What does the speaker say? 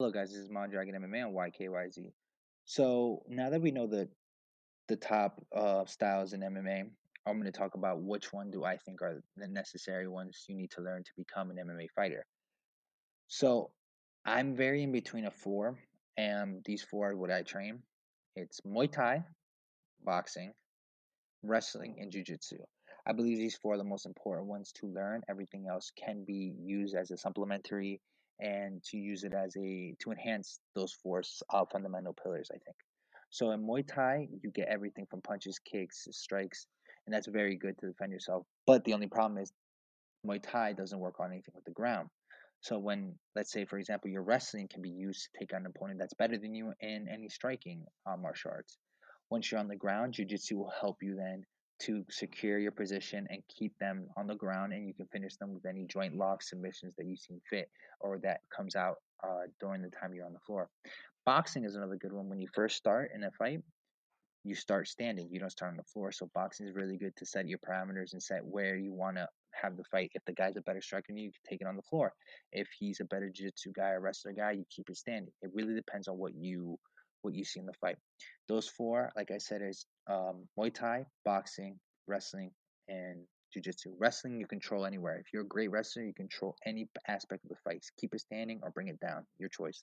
Hello guys, this is Mondragon MMA on YKYZ. So now that we know the the top uh, styles in MMA, I'm going to talk about which one do I think are the necessary ones you need to learn to become an MMA fighter. So I'm very in between of four, and these four are what I train. It's Muay Thai, boxing, wrestling, and Jiu-Jitsu. I believe these four are the most important ones to learn. Everything else can be used as a supplementary and to use it as a to enhance those four uh, fundamental pillars. I think. So in Muay Thai, you get everything from punches, kicks, strikes, and that's very good to defend yourself. But the only problem is Muay Thai doesn't work on anything with the ground. So when, let's say, for example, your wrestling can be used to take on an opponent that's better than you in any striking uh, martial arts. Once you're on the ground, Jiu-Jitsu will help you then to secure your position and keep them on the ground, and you can finish them with any joint lock submissions that you seem fit or that comes out uh, during the time you're on the floor. Boxing is another good one. When you first start in a fight, you start standing. You don't start on the floor. So boxing is really good to set your parameters and set where you want to have the fight. If the guy's a better striker than you, you can take it on the floor. If he's a better jiu-jitsu guy or wrestler guy, you keep it standing. It really depends on what you what you see in the fight. Those four, like I said, is um, Muay Thai, boxing, wrestling, and jiu-jitsu. Wrestling you control anywhere. If you're a great wrestler, you control any aspect of the fight. Keep it standing or bring it down. Your choice.